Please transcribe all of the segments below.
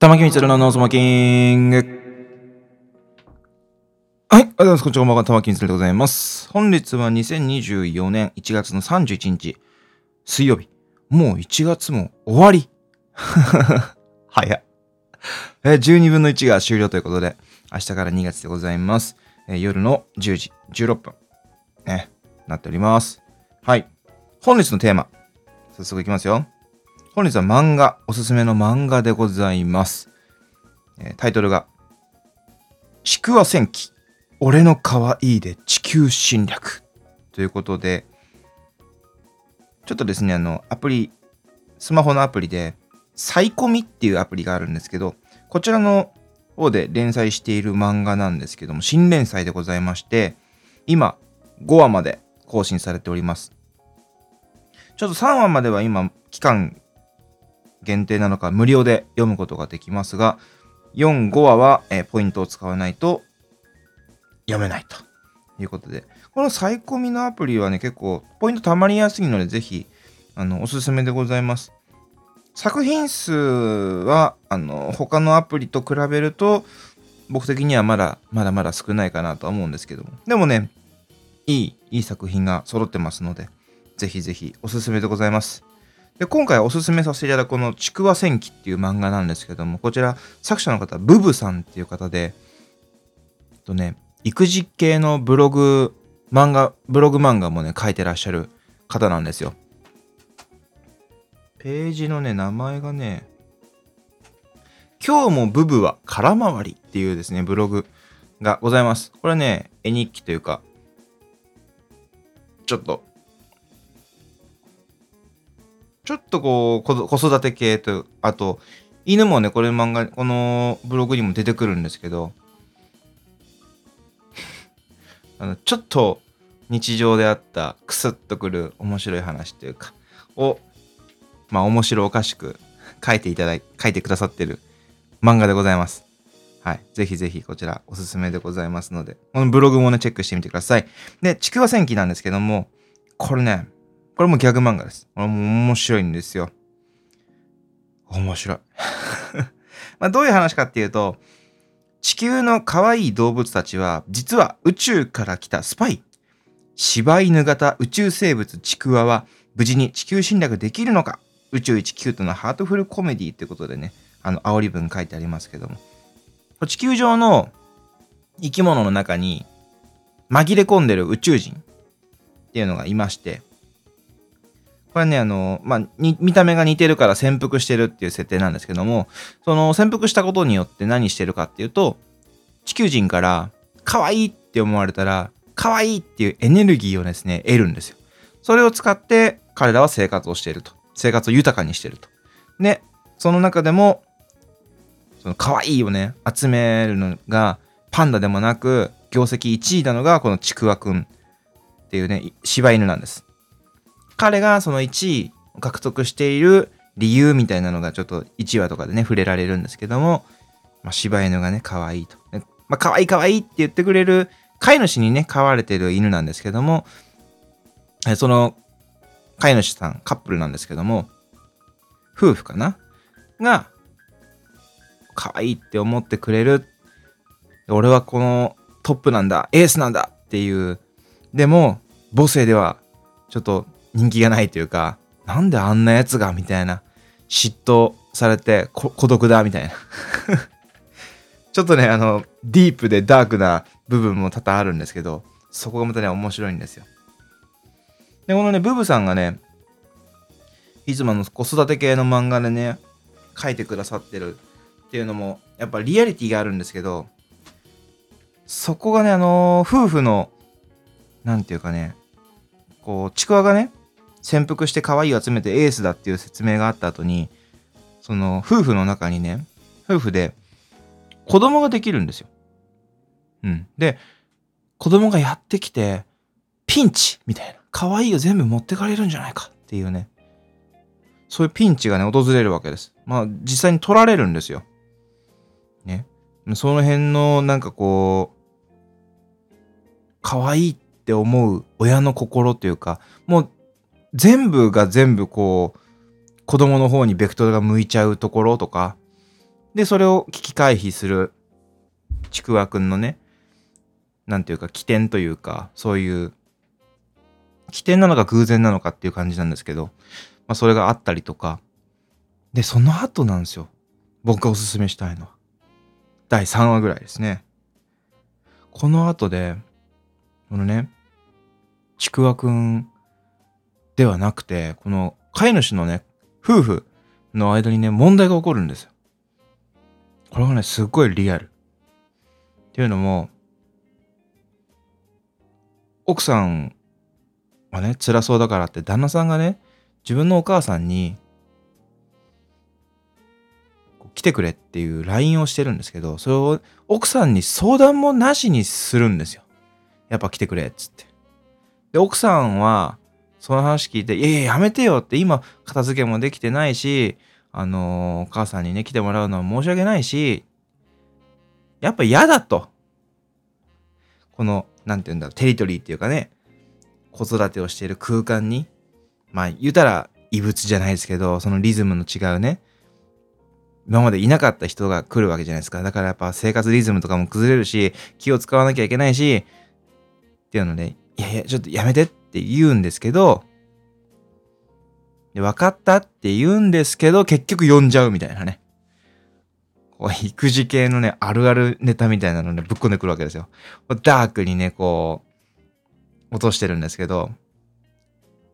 玉木みつるの No Smoking。はい、ありがとうございます。こんにちは、こんばんは。玉木みつるでございます。本日は2024年1月の31日、水曜日。もう1月も終わり。早っ。え12分の1が終了ということで、明日から2月でございます。え夜の10時16分。ね、なっております。はい。本日のテーマ。早速いきますよ。本日は漫画、おすすめの漫画でございます。えタイトルが、ちくわ戦記、俺の可愛いで地球侵略。ということで、ちょっとですね、あの、アプリ、スマホのアプリで、サイコミっていうアプリがあるんですけど、こちらの方で連載している漫画なんですけども、新連載でございまして、今、5話まで更新されております。ちょっと3話までは今、期間限定なのか無料で読むことができますが、4、5話は、えーポイントを使わないと読めないということで、このサイコミのアプリはね、結構ポイント貯まりやすいので、ぜひ、あの、おすすめでございます。作品数は、あの、他のアプリと比べると、僕的にはまだ、まだまだ少ないかなとは思うんですけども。でもね、いい、いい作品が揃ってますので、ぜひぜひおすすめでございます。で、今回おすすめさせていただくこのちくわ戦記っていう漫画なんですけども、こちら作者の方、ブブさんっていう方で、とね、育児系のブログ、漫画、ブログ漫画もね、書いてらっしゃる方なんですよ。ページのね、名前がね、今日もブブは空回りっていうですね、ブログがございます。これね、絵日記というか、ちょっと、ちょっとこう、子育て系と、あと、犬もね、これ漫画、このブログにも出てくるんですけど、あのちょっと日常であったクスッとくる面白い話というか、を、まあ面白おかしく書いていただい、書いてくださってる漫画でございます。はい。ぜひぜひこちらおすすめでございますので、このブログもね、チェックしてみてください。で、ちくわ戦記なんですけども、これね、これもギャグ漫画です。これも面白いんですよ。面白い。まあどういう話かっていうと、地球の可愛い動物たちは、実は宇宙から来たスパイ。柴犬型宇宙生物ちくわは、無事に地球侵略できるのか宇宙一キュートなハートフルコメディってことでね、あの、煽り文書いてありますけども。地球上の生き物の中に紛れ込んでる宇宙人っていうのがいまして、これね、あの、まあ、に見た目が似てるから潜伏してるっていう設定なんですけども、その潜伏したことによって何してるかっていうと、地球人から可愛いって思われたら、可愛いっていうエネルギーをですね、得るんですよ。それを使って彼らは生活をしていると。生活を豊かにしていると。で、その中でも、その可愛いをね、集めるのがパンダでもなく、業績1位なのがこのちくわくんっていうね、柴犬なんです。彼がその1位を獲得している理由みたいなのがちょっと1話とかでね、触れられるんですけども、まあ、柴犬がね、可愛いと。まあ、可愛い可愛いって言ってくれる飼い主にね、飼われてる犬なんですけども、その飼い主さん、カップルなんですけども、夫婦かな？が、可愛いって思ってくれる。俺はこのトップなんだ、エースなんだっていう。でも、母性ではちょっと人気がないというか、なんであんなやつがみたいな。嫉妬されて孤独だみたいな。ちょっとね、あの、ディープでダークな部分も多々あるんですけど、そこがまたね、面白いんですよ。で、このね、ブブさんがね、いつもの子育て系の漫画でね、書いてくださってるっていうのも、やっぱリアリティがあるんですけど、そこがね、あのー夫婦の、なんていうかね、こう、ちくわがね、潜伏して可愛いを集めてエースだっていう説明があった後に、その、夫婦の中にね、夫婦で子供ができるんですよ。うん。で、子供がやってきて、ピンチみたいな。可愛いを全部持ってかれるんじゃないかっていうね。そういうピンチがね、訪れるわけです。まあ、実際に取られるんですよ。ね。その辺の、なんかこう、可愛いって思う親の心というか、もう、全部が全部こう、子供の方にベクトルが向いちゃうところとか、で、それを危機回避するちくわくんのね、なんていうか起点というか、そういう起点なのか偶然なのかっていう感じなんですけど、まあそれがあったりとか、で、その後なんですよ。僕がおすすめしたいのは。第3話ぐらいですね。この後で、このね、ちくわくんではなくて、この飼い主のね、夫婦の間にね、問題が起こるんですよ。これがね、すっごいリアル。っていうのも、奥さんはね、辛そうだからって旦那さんがね、自分のお母さんに、来てくれっていう LINE をしてるんですけど、それを奥さんに相談もなしにするんですよ。やっぱ来てくれっつって。で、奥さんは、その話聞いて、いやいや、やめてよって、今、片付けもできてないし、あのー、お母さんにね、来てもらうのは申し訳ないし、やっぱ嫌だと。この、なんて言うんだろう、テリトリーっていうかね、子育てをしている空間に、まあ、言うたら異物じゃないですけど、そのリズムの違うね、今までいなかった人が来るわけじゃないですか。だからやっぱ生活リズムとかも崩れるし、気を使わなきゃいけないし、っていうので、いやいや、ちょっとやめてってって言うんですけど、で分かったって言うんですけど、結局呼んじゃうみたいなね。こう育児系のね、あるあるネタみたいなのね、ぶっこんでくるわけですよ。ダークにね、こう、落としてるんですけど、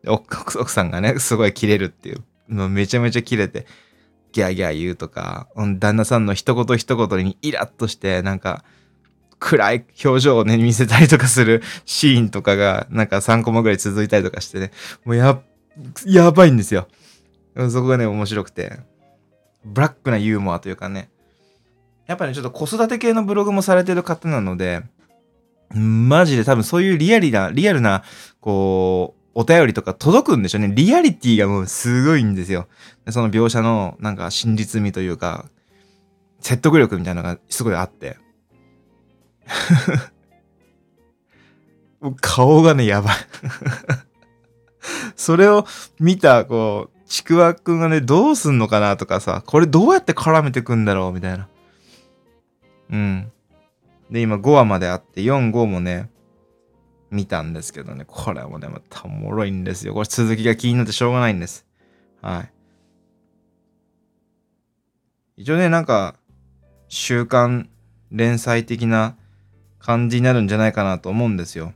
奥さんがね、すごい切れるっていう。もうめちゃめちゃ切れて、ギャーギャー言うとか、旦那さんの一言一言にイラッとして、なんか、暗い表情をね、見せたりとかするシーンとかが、なんか3コマぐらい続いたりとかしてね、もうや、やばいんですよ。そこがね、面白くて。ブラックなユーモアというかね。やっぱね、ちょっと子育て系のブログもされてる方なので、マジで多分そういうリアリな、リアルな、こう、お便りとか届くんでしょうね。リアリティがもうすごいんですよ。その描写のなんか真実味というか、説得力みたいなのがすごいあって。顔がね、やばいそれを見た、こう、ちくわくんがね、どうすんのかなとかさ、これどうやって絡めてくんだろうみたいな。うん。で、今5話まであって、4、5もね、見たんですけどね、これもね、またおもろいんですよ。これ続きが気になってしょうがないんです。はい。一応ね、なんか、週刊連載的な感じになるんじゃないかなと思うんですよ。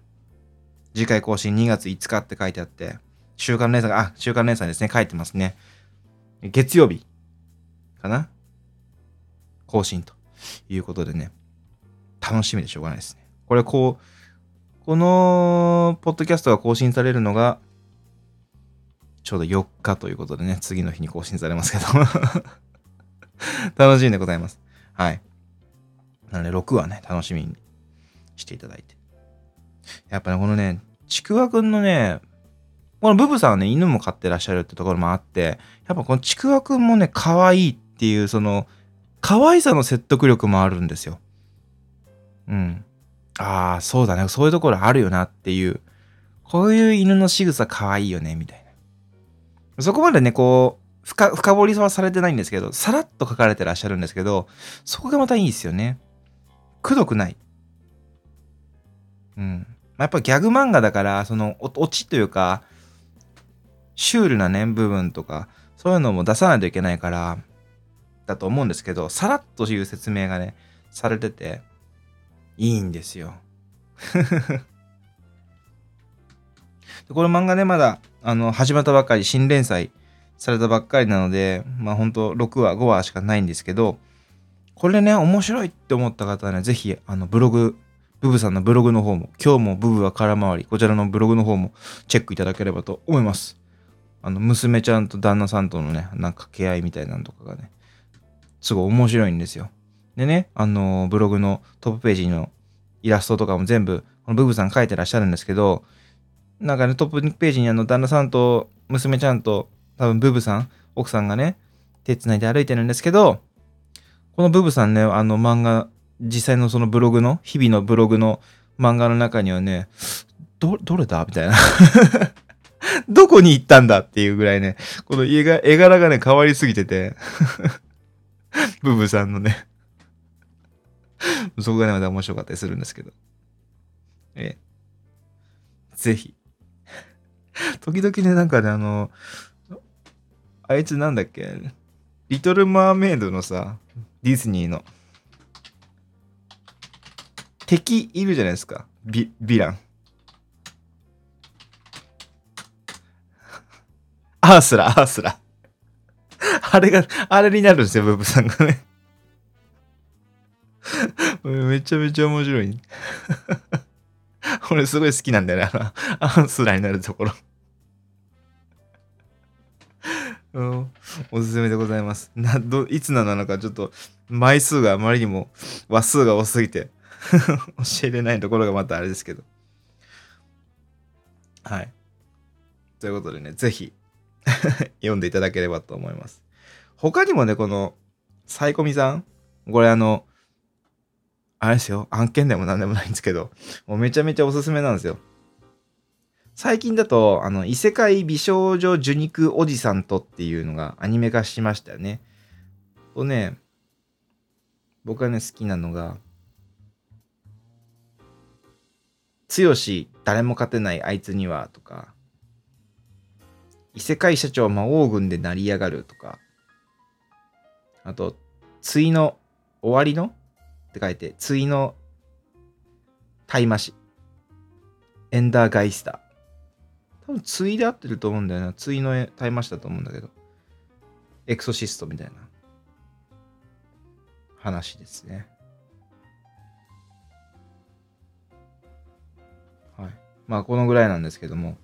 次回更新2月5日って書いてあって、週刊連載が、あ、週刊連載ですね、書いてますね。月曜日かな？更新ということでね、楽しみでしょうがないですね。これこう、このポッドキャストが更新されるのが、ちょうど4日ということでね、次の日に更新されますけど 楽しみでございます。はい。なので、6はね、楽しみにしていただいて。やっぱね、このね、ちくわくんのね、このブブさんはね、犬も飼ってらっしゃるってところもあって、やっぱこのちくわくんもね、可愛いっていう、その、可愛さの説得力もあるんですよ。うん。ああ、そうだね。そういうところあるよなっていう。こういう犬の仕草可愛いよね、みたいな。そこまでね、こう、深深掘りはされてないんですけど、さらっと書かれてらっしゃるんですけど、そこがまたいいですよね。くどくない。うん。やっぱギャグ漫画だから、その、オチというか、シュールなね、部分とか、そういうのも出さないといけないから、だと思うんですけど、さらっという説明がね、されてて、いいんですよ。でこの漫画ね、まだ、あの、始まったばっかり、新連載されたばっかりなので、まあほんと6話、5話しかないんですけど、これね、面白いって思った方はね、ぜひ、あの、ブログ、ブブさんのブログの方も、今日もブブは空回り、こちらのブログの方もチェックいただければと思います。あの、娘ちゃんと旦那さんとのね、なんか掛け合いみたいなのとかがね、すごい面白いんですよ。でね、あのブログのトップページのイラストとかも全部、このブブさん書いてらっしゃるんですけど、なんかね、トップページにあの、旦那さんと娘ちゃんと、多分ブブさん、奥さんがね、手繋いで歩いてるんですけど、このブブさんね、あの漫画、実際のそのブログの、日々のブログの漫画の中にはね、ど、どれだ？みたいな どこに行ったんだっていうぐらいね、この絵が絵柄がね、変わりすぎてて ブブさんのね そこがね、また面白かったりするんですけど。ええ。ぜひ。時々ね、なんかね、あの、あいつなんだっけ？リトル・マーメイドのさ、ディズニーの。敵いるじゃないですか。ビ、ヴィラン。アースラ、アースラ。あれが、あれになるんですよ、ブブさんがね。めちゃめちゃ面白い。俺すごい好きなんだよね、アースラになるところ。うん、おすすめでございます。な、ど、いつなのかちょっと枚数があまりにも話数が多すぎて 教えれないところがまたあれですけど。はい。ということでね、ぜひ 読んでいただければと思います。他にもね、この、サイコミさん、これあの、あれですよ、案件でも何でもないんですけど、もうめちゃめちゃおすすめなんですよ。最近だと、あの、異世界美少女受肉おじさんとっていうのがアニメ化しましたよね。とね、僕がね、好きなのが、強し、誰も勝てないあいつには、とか、異世界社長魔王軍で成り上がるとか、あと、対の終わりのって書いて、対の大麻師。エンダーガイスター。多分対で合ってると思うんだよな。対の大麻師だと思うんだけど。エクソシストみたいな話ですね。まあ、このぐらいなんですけども。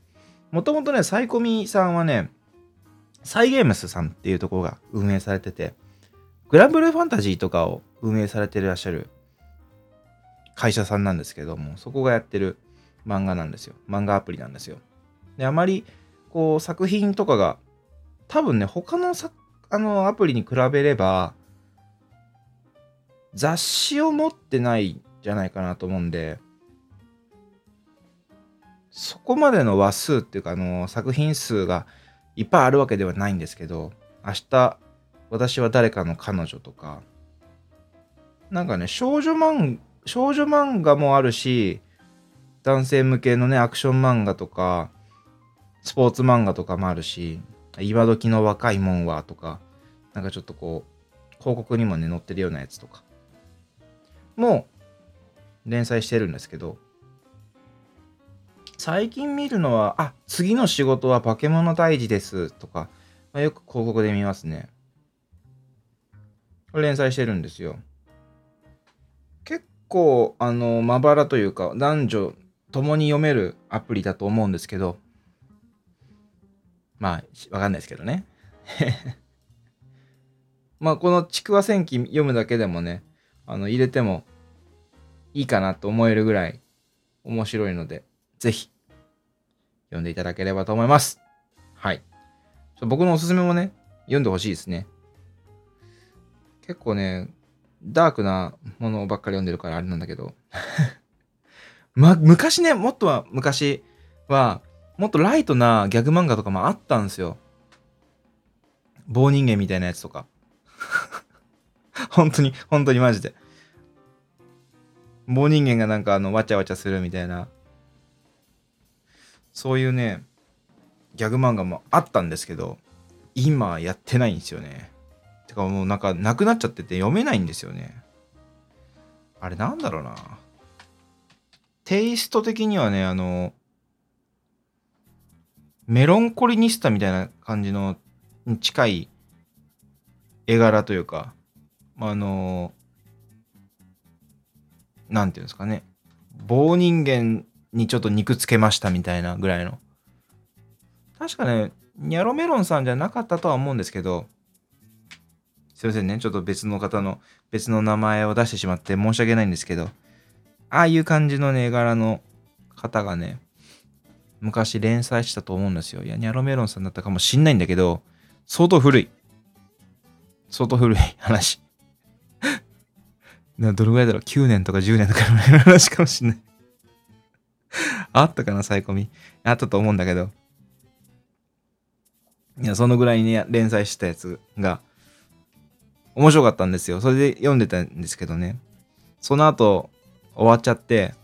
もともとね、サイコミさんはね、サイゲームスさんっていうところが運営されてて、グランブルーファンタジーとかを運営されていらっしゃる会社さんなんですけども、そこがやってる漫画なんですよ。漫画アプリなんですよ。で、あまり、こう、作品とかが、多分ね、他のさあのアプリに比べれば、雑誌を持ってないじゃないかなと思うんで、そこまでの話数っていうか、あの、作品数がいっぱいあるわけではないんですけど、明日、私は誰かの彼女とか、なんかね、少女漫画、少女漫画もあるし、男性向けのね、アクション漫画とか、スポーツ漫画とかもあるし、今時の若いもんはとか、なんかちょっとこう、広告にもね、載ってるようなやつとか、もう連載してるんですけど、最近見るのは、あ、次の仕事は化け物退治ですとか、まあ、よく広告で見ますね。これ連載してるんですよ。結構、あの、まばらというか、男女共に読めるアプリだと思うんですけど、まあ、わかんないですけどね。まあ、このちくわ戦記読むだけでもね、あの、入れてもいいかなと思えるぐらい面白いので、ぜひ、読んでいただければと思います。はい。僕のおすすめもね、読んでほしいですね。結構ね、ダークなものばっかり読んでるからあれなんだけど。ま、昔ね、もっとは、昔は、もっとライトなギャグ漫画とかもあったんですよ。棒人間みたいなやつとか。本当に、本当にマジで。棒人間がなんかあの、わちゃわちゃするみたいな。そういうね、ギャグ漫画もあったんですけど、今やってないんですよね。てかもうなんかなくなっちゃってて読めないんですよね。あれなんだろうな。テイスト的にはね、あの、メロンコリニスタみたいな感じのに近い絵柄というか、あの、なんていうんですかね。棒人間にちょっと肉つけましたみたいなぐらいの。確かね、ニャロメロンさんじゃなかったとは思うんですけど、すいませんね。ちょっと別の方の、別の名前を出してしまって申し訳ないんですけど、ああいう感じのね、柄の方がね、昔連載したと思うんですよ。いや、ニャロメロンさんだったかもしんないんだけど、相当古い。相当古い話。どれぐらいだろう ?9 年とか10年とかの話かもしんない あったかな、サイコミ。あったと思うんだけど。いや、そのぐらいに、連載してたやつが、面白かったんですよ。それで読んでたんですけどね。その後、終わっちゃって、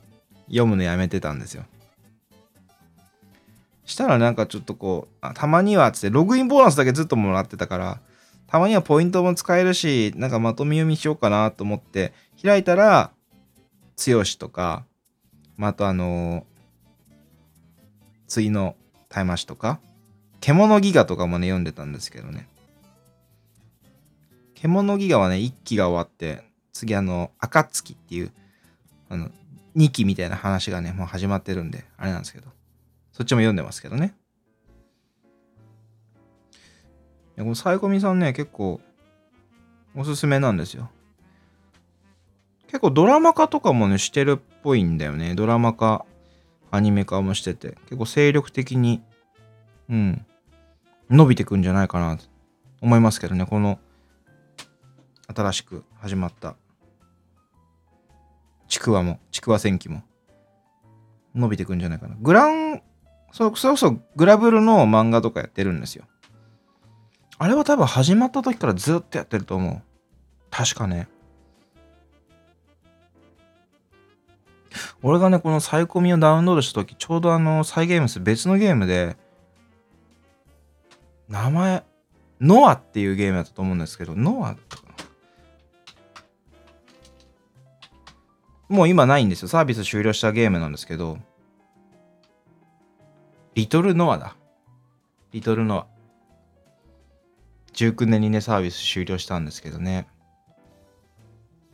読むのやめてたんですよ。したらなんかちょっとこう、たまにはつって、ログインボーナスだけずっともらってたから、たまにはポイントも使えるし、なんかまとめ読みしようかなと思って、開いたら、剛とか、またあのー、次のタイマシとか、獣ギガとかもね、読んでたんですけどね。獣ギガはね、1期が終わって、次あの、暁っていう、あの、2期みたいな話がね、もう始まってるんで、あれなんですけど。そっちも読んでますけどね。いやこのサイコミさんね、結構、おすすめなんですよ。結構ドラマ化とかもね、してるっぽいんだよね。ドラマ化、アニメ化もしてて、結構精力的に、うん、伸びてくんじゃないかなと思いますけどね。この、新しく始まったちくわも、ちくわ戦記も伸びてくんじゃないかな。グラン、そそれこそグラブルの漫画とかやってるんですよ。あれは多分始まった時からずっとやってると思う。確かね。俺がね、このサイコミをダウンロードした時、ちょうどあの、サイゲームス別のゲームで、名前、ノアっていうゲームだったと思うんですけど、ノアとかなもう今ないんですよ。サービス終了したゲームなんですけど、リトルノアだ。リトルノア。19年にね、サービス終了したんですけどね。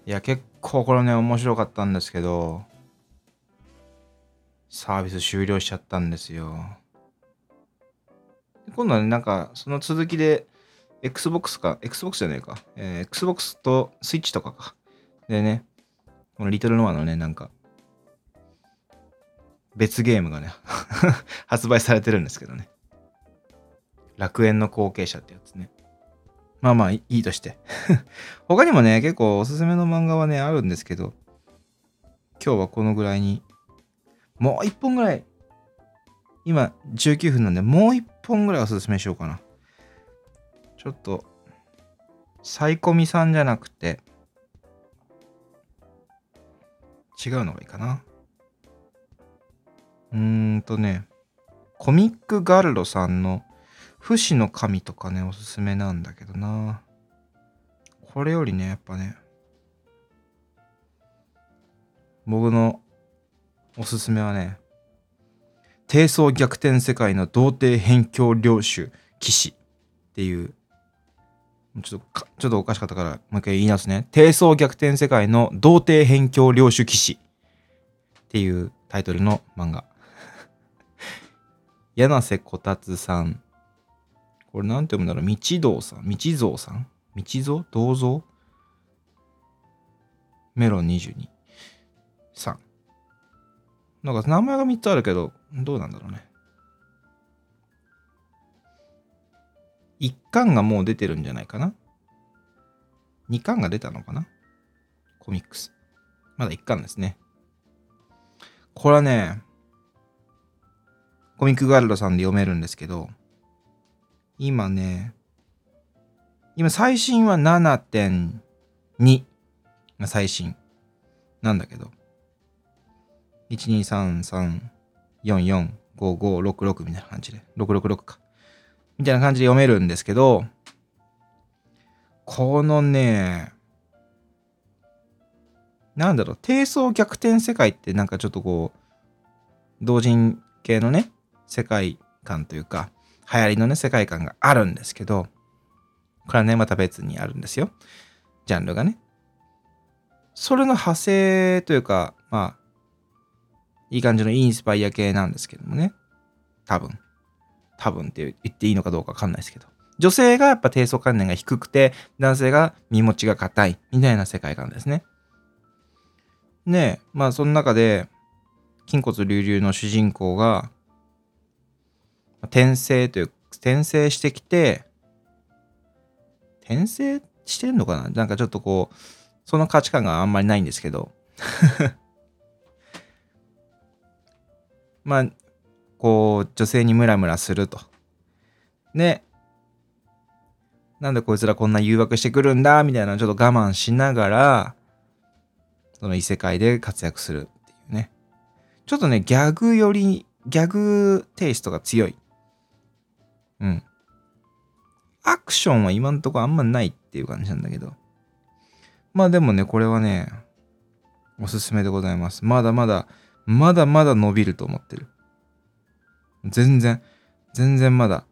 いや、結構これね、面白かったんですけど、サービス終了しちゃったんですよ。今度はね、なんか、その続きで、Xbox か、Xbox じゃねえか、えー、Xbox と Switch とかか。でね、このリトルノアのね、なんか、別ゲームがね 発売されてるんですけどね。楽園の後継者ってやつね。まあまあいいとして 他にもね、結構おすすめの漫画はね、あるんですけど、今日はこのぐらいにもう一本ぐらい、今19分なんで、もう一本ぐらいおすすめしようかな。ちょっと、サイコミさんじゃなくて、違うのがいいかな。うーんとね、コミックガルロさんの不死の神とかね、おすすめなんだけどな。これよりね、やっぱね、僕のおすすめはね、低層逆転世界の童貞辺境領主騎士っていう、ちょっとちょっとおかしかったから、もう一回言いますね。低層逆転世界の童貞辺境領主騎士っていうタイトルの漫画。柳瀬こたつさん。これなんて読むんだろう？道道さん道蔵さん？道蔵？銅像メロン22。さん。なんか名前が3つあるけど、どうなんだろうね。1巻がもう出てるんじゃないかな ?2 巻が出たのかな？コミックス。まだ1巻ですね。これはね、コミックガルドさんで読めるんですけど、今ね、今最新は7.2が最新なんだけど、1233445566みたいな感じで、666か。みたいな感じで読めるんですけど、このね、なんだろう、低層逆転世界ってなんかちょっとこう、同人系のね、世界観というか、流行りのね、世界観があるんですけど、これはね、また別にあるんですよ。ジャンルがね。それの派生というか、まあ、いい感じのインスパイア系なんですけどもね。多分。多分って言っていいのかどうかわかんないですけど。女性がやっぱ低層観念が低くて、男性が身持ちが硬い、みたいな世界観ですね。ねえ、まあその中で、筋骨隆々の主人公が、転生という、転生してきて、転生してんのかな？なんかちょっとこう、その価値観があんまりないんですけど。まあ、こう、女性にムラムラすると。で、なんでこいつらこんな誘惑してくるんだみたいなのちょっと我慢しながら、その異世界で活躍するっていうね。ちょっとね、ギャグより、ギャグテイストが強い。うん。アクションは今んとこあんまないっていう感じなんだけど。まあでもね、これはね、おすすめでございます。まだまだ、まだまだ伸びると思ってる。全然、全然まだ、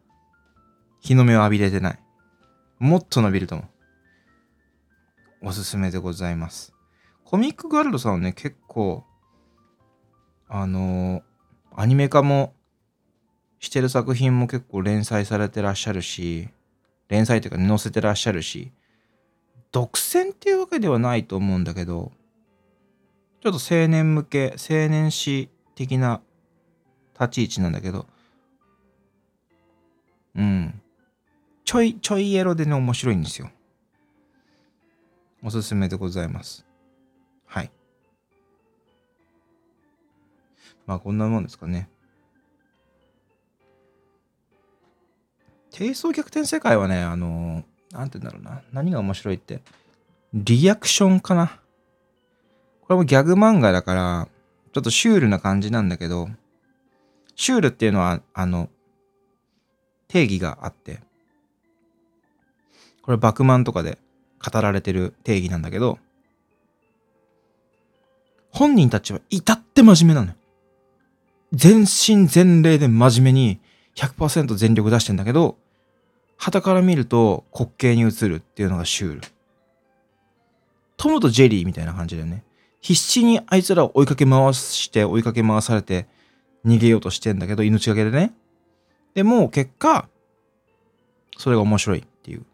日の目を浴びれてない。もっと伸びると思う。おすすめでございます。コミックガルドさんはね、結構、あのー、アニメ化もしてる作品も結構連載されてらっしゃるし、連載というか、載せてらっしゃるし、独占っていうわけではないと思うんだけど、ちょっと青年向け、青年誌的な立ち位置なんだけど、うん。ちょい、ちょいエロでね、面白いんですよ。おすすめでございます。はい。まあ、こんなもんですかね。低層逆転世界はね、あのー、なんて言うんだろうな。何が面白いって、リアクションかな。これもギャグ漫画だから、ちょっとシュールな感じなんだけど、シュールっていうのは、あの、定義があって、これ、バクマンとかで語られてる定義なんだけど、本人たちは至って真面目なのよ。全身全霊で真面目に100%全力出してんだけど、旗から見ると滑稽に映るっていうのがシュール。トムとジェリーみたいな感じだよね。必死にあいつらを追いかけ回して追いかけ回されて逃げようとしてんだけど、命がけでね。でも結果、それが面白いっていう、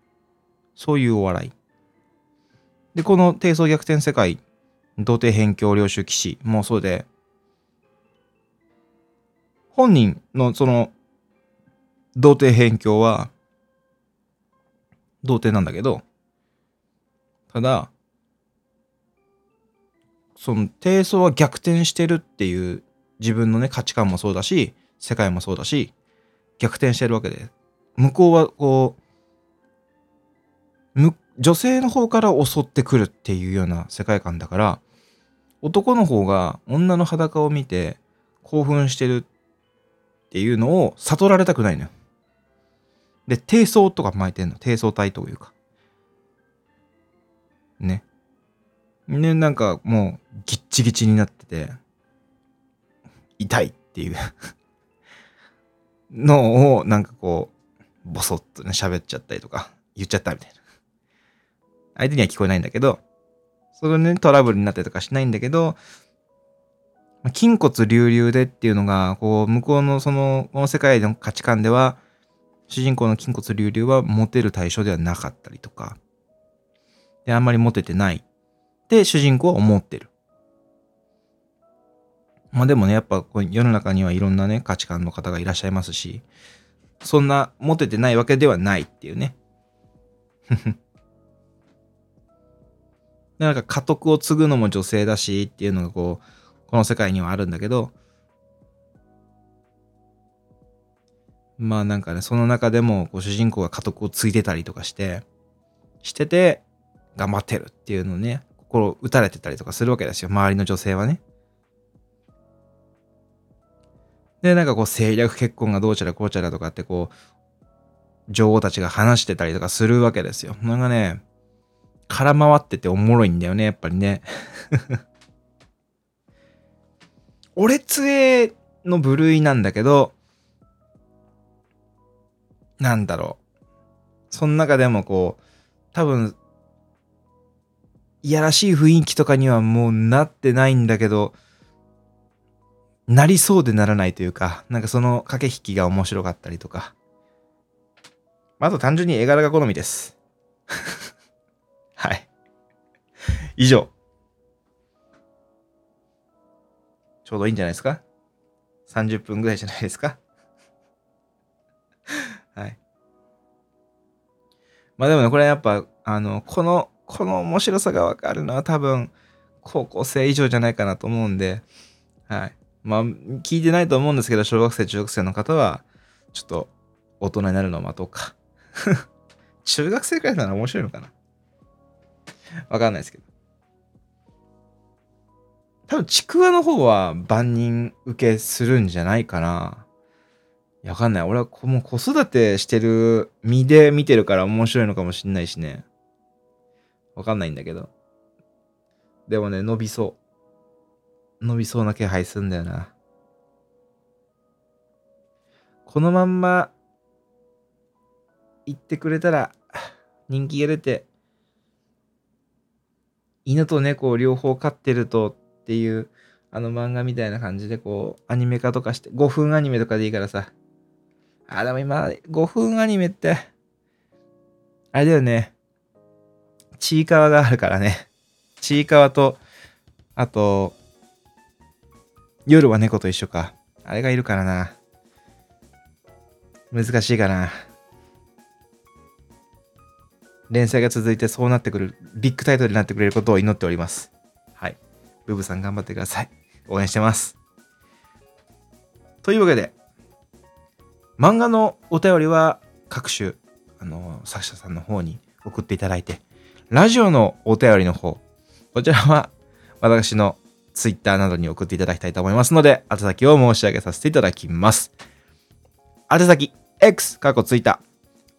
そういうお笑い。で、この低層逆転世界、童貞辺境領主騎士もそうで、本人のその、童貞辺境は、童貞なんだけど、ただ、その低層は逆転してるっていう自分のね価値観もそうだし世界もそうだし逆転してるわけで向こうはこう女性の方から襲ってくるっていうような世界観だから男の方が女の裸を見て興奮してるっていうのを悟られたくないのよ。で、低層とか巻いてんの。低層体というか。ね。ね、なんかもうギッチギチになってて、痛いっていう のをなんかこう、ボソッとね、喋っちゃったりとか、言っちゃったみたいな。相手には聞こえないんだけど、それね、トラブルになったりとかしないんだけど、筋骨隆々でっていうのが、こう、向こうのその、この世界の価値観では、主人公の筋骨隆々はモテる対象ではなかったりとか、で、あんまりモテてないって主人公は思ってる。まあでもね、やっぱ世の中にはいろんなね、価値観の方がいらっしゃいますし、そんなモテてないわけではないっていうね。なんか家督を継ぐのも女性だしっていうのがこう、この世界にはあるんだけど、まあなんかね、その中でもこう主人公が家督を継いでたりとかして、してて、頑張ってるっていうのをね、心打たれてたりとかするわけですよ。周りの女性はね。で、なんかこう政略結婚がどうちゃらこうちゃらとかってこう、女王たちが話してたりとかするわけですよ。なんかね、空回ってておもろいんだよね、やっぱりね。俺つえの部類なんだけど、なんだろう。その中でもこう、多分いやらしい雰囲気とかにはもうなってないんだけど、なりそうでならないというか、なんかその駆け引きが面白かったりとか。あと単純に絵柄が好みです。はい。以上。ちょうどいいんじゃないですか ?30 分ぐらいじゃないですか？はい。まあでもね、これやっぱ、あの、このこの面白さがわかるのは多分高校生以上じゃないかなと思うんで、はい。まあ、聞いてないと思うんですけど、小学生、中学生の方は、ちょっと大人になるのを待とうか。中学生くらいなら面白いのかなわかんないですけど。多分、ちくわの方は万人受けするんじゃないかな。いやわかんない。俺はもう子育てしてる身で見てるから面白いのかもしんないしね。わかんないんだけど。でもね、伸びそう。伸びそうな気配すんだよな。このまんま言ってくれたら人気が出て犬と猫を両方飼ってるとっていうあの漫画みたいな感じでこうアニメ化とかして5分アニメとかでいいからさあでも今5分アニメってあれだよねちいかわがあるからね ちいかわとあと夜は猫と一緒かあれがいるからな難しいかな。連載が続いてそうなってくる、ビッグタイトルになってくれることを祈っております。はい。ブブさん頑張ってください。応援してます。というわけで、漫画のお便りは各種、あの、作者さんの方に送っていただいて、ラジオのお便りの方、こちらは私の Twitter などに送っていただきたいと思いますので、宛先を申し上げさせていただきます。宛先、X、過去ツイッタ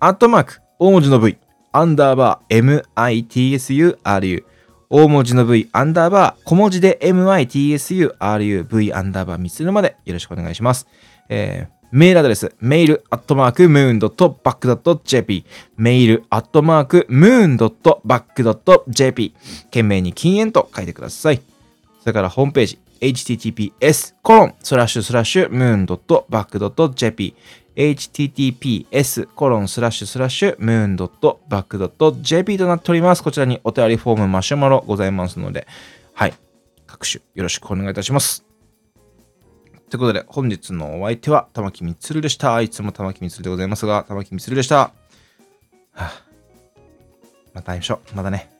ー、アットマーク、大文字の V、アンダーバー、MITSURU、大文字の V、アンダーバー、小文字で MITSURU、V アンダーバー見つるまでよろしくお願いします。えーメールアドレス、メールアットマークムーンドットバックドット JP、メールアットマークムーンドットバックドット JP、懸命に禁煙と書いてください。それからホームページ、https コロンスラッシュスラッシュムーンドットバックドット JP https コロンスラッシュスラッシュムーンドットバックドット JP となっております。こちらにお便りフォームマシュマロございますので、はい。各種よろしくお願いいたします。ということで、本日のお相手は玉木みつるでした。いつも玉木みつるでございますが、玉木みつるでした。はあ、また会いましょう。またね。